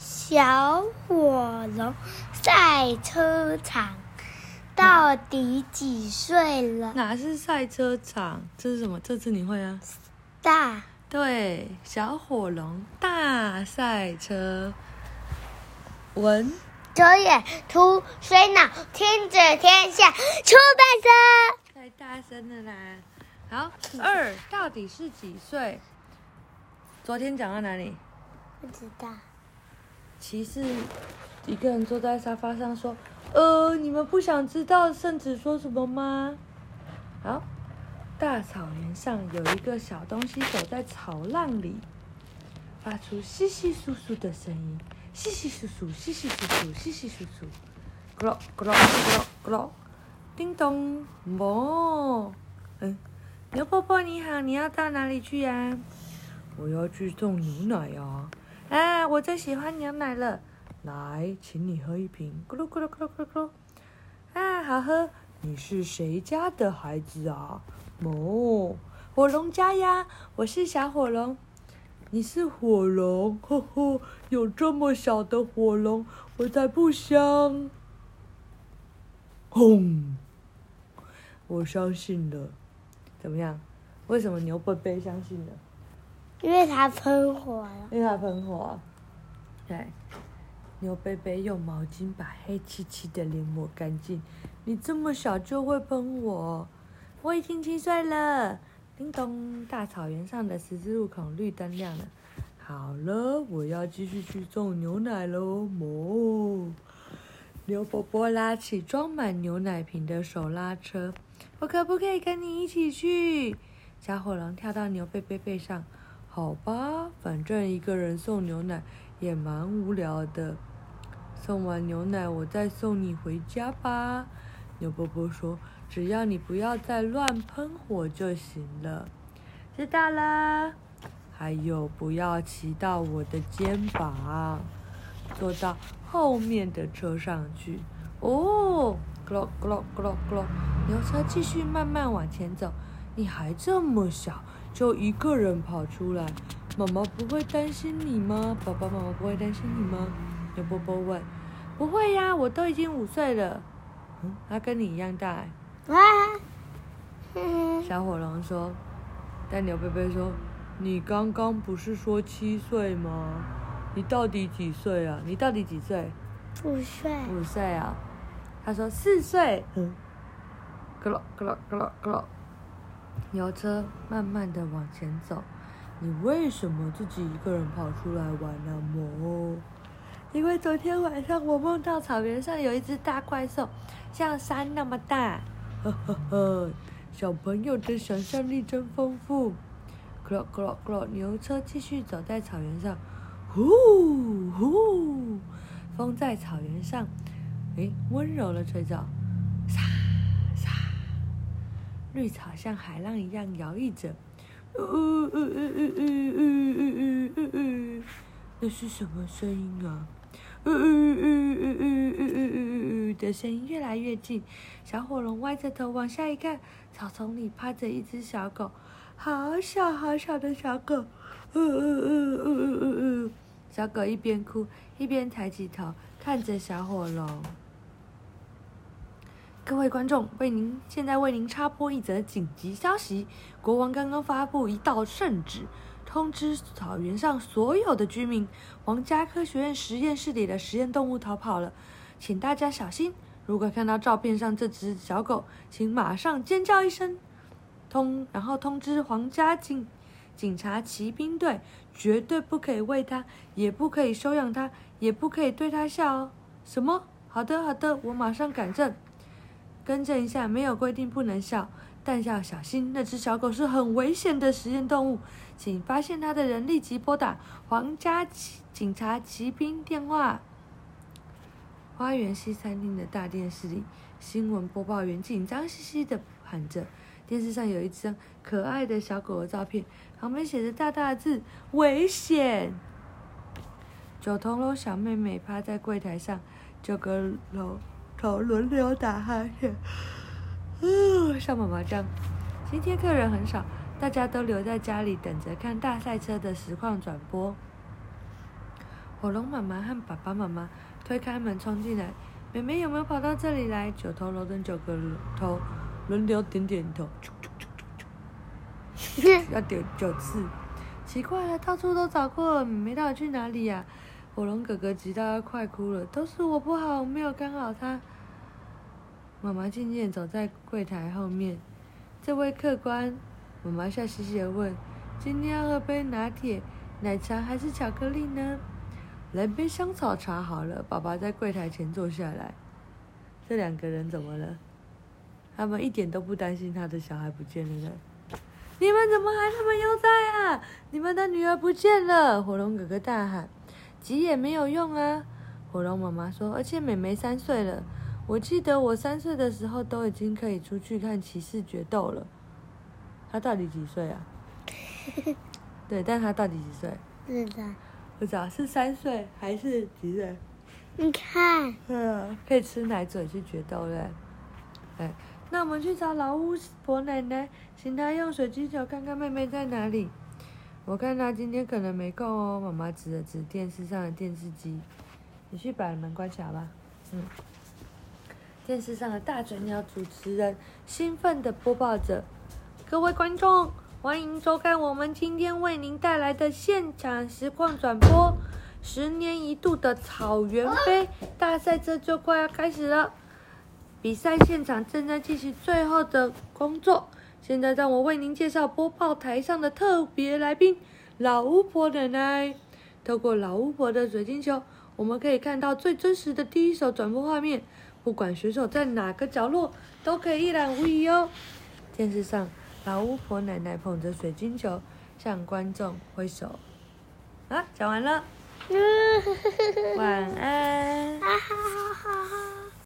小火龙赛车场到底几岁了？哪是赛车场？这是什么？这次你会啊？大。对，小火龙大赛车。文。左眼图水脑听者天下出版社。太大声了啦！好，二到底是几岁？昨天讲到哪里？不知道。骑士一个人坐在沙发上说：“呃，你们不想知道圣子说什么吗？”好，大草原上有一个小东西走在草浪里，发出窸窸窣窣的声音，窸窸窣窣，窸窸窣窣，窸窸窣窣，咕噜咕噜咕噜咕噜，叮咚，哞，嗯，牛伯伯你好，你要到哪里去呀？我要去送牛奶呀、啊！啊，我最喜欢牛奶了，来，请你喝一瓶，咕噜咕噜咕噜咕噜咕噜，啊，好喝！你是谁家的孩子啊？哦，火龙家呀，我是小火龙。你是火龙，呵呵，有这么小的火龙，我才不香。轰！我相信了，怎么样？为什么牛伯伯相信了？因为它喷火了。因为它喷火。对，牛伯伯用毛巾把黑漆漆的脸抹干净。你这么小就会喷火？我已经七岁了。叮咚，大草原上的十字路口绿灯亮了。好了，我要继续去送牛奶喽。哞！牛伯伯拉起装满牛奶瓶的手拉车。我可不可以跟你一起去？小火龙跳到牛伯伯背上。好吧，反正一个人送牛奶也蛮无聊的。送完牛奶，我再送你回家吧。牛伯伯说：“只要你不要再乱喷火就行了。”知道了。还有，不要骑到我的肩膀，坐到后面的车上去。哦，咕噜咕噜咕噜咕噜，牛车继续慢慢往前走。你还这么小。就一个人跑出来，妈妈不会担心你吗？爸爸妈妈不会担心你吗？牛波波问。不会呀，我都已经五岁了。嗯，他跟你一样大。啊。小火龙说。但牛贝贝说：“你刚刚不是说七岁吗？你到底几岁啊？你到底几岁？”五岁。五岁啊。他说四岁。嗯。咯咯咯咯咯牛车慢慢的往前走，你为什么自己一个人跑出来玩呢？么？因为昨天晚上我梦到草原上有一只大怪兽，像山那么大。呵呵呵，小朋友的想象力真丰富。咯咯咯咯，牛车继续走在草原上，呼呼，风在草原上，诶，温柔的吹着。绿草像海浪一样摇曳着，呜呜呜呜呜呜呜呜呜，那是什么声音啊？呜呜呜呜呜呜呜呜呜的声音越来越近。小火龙歪着头往下一看，草丛里趴着一只小狗，好小好小的小狗，呜呜呜呜呜呜呜。小狗一边哭一边抬起头看着小火龙。各位观众，为您现在为您插播一则紧急消息：国王刚刚发布一道圣旨，通知草原上所有的居民，皇家科学院实验室里的实验动物逃跑了，请大家小心。如果看到照片上这只小狗，请马上尖叫一声，通，然后通知皇家警警察骑兵队，绝对不可以喂它，也不可以收养它，也不可以对它笑哦。什么？好的，好的，我马上改正。更正一下，没有规定不能笑，但要小心。那只小狗是很危险的实验动物，请发现它的人立即拨打皇家警察骑兵电话。花园西餐厅的大电视里，新闻播报员紧张兮兮的喊着：“电视上有一张可爱的小狗的照片，旁边写着大大的字‘危险’。”九头楼小妹妹趴在柜台上，九阁楼。头轮流打哈欠，嗯，上毛麻将。今天客人很少，大家都留在家里等着看大赛车的实况转播。火龙妈妈和爸爸妈妈推开门冲进来。妹妹有没有跑到这里来？九头龙跟九个头轮流点点头，要点九次。奇怪了，到处都找过了，妹妹到底去哪里呀？火龙哥哥急到要快哭了，都是我不好，我没有看好他。妈妈静静走在柜台后面，这位客官，妈妈笑嘻嘻的问：“今天要喝杯拿铁、奶茶还是巧克力呢？”来杯香草茶好了。爸爸在柜台前坐下来。这两个人怎么了？他们一点都不担心他的小孩不见了呢。你们怎么还那么悠哉啊？你们的女儿不见了！火龙哥哥大喊。急也没有用啊！火龙妈妈说。而且妹妹三岁了。我记得我三岁的时候都已经可以出去看骑士决斗了。他到底几岁啊？对，但他到底几岁？不知道。不知道是三岁还是几岁？你看，嗯，可以吃奶嘴去决斗嘞。哎，那我们去找老巫婆奶奶，请她用水晶球看看妹妹在哪里。我看他今天可能没空哦。妈妈指了指电视上的电视机，你去把门关起来吧。嗯。电视上的大嘴鸟主持人兴奋地播报着：“各位观众。”欢迎收看我们今天为您带来的现场实况转播。十年一度的草原杯大赛这就快要开始了，比赛现场正在进行最后的工作。现在让我为您介绍播报台上的特别来宾——老巫婆奶奶。透过老巫婆的水晶球，我们可以看到最真实的第一手转播画面。不管选手在哪个角落，都可以一览无遗哦。电视上。老巫婆奶奶捧着水晶球向观众挥手，啊，讲完了，晚安。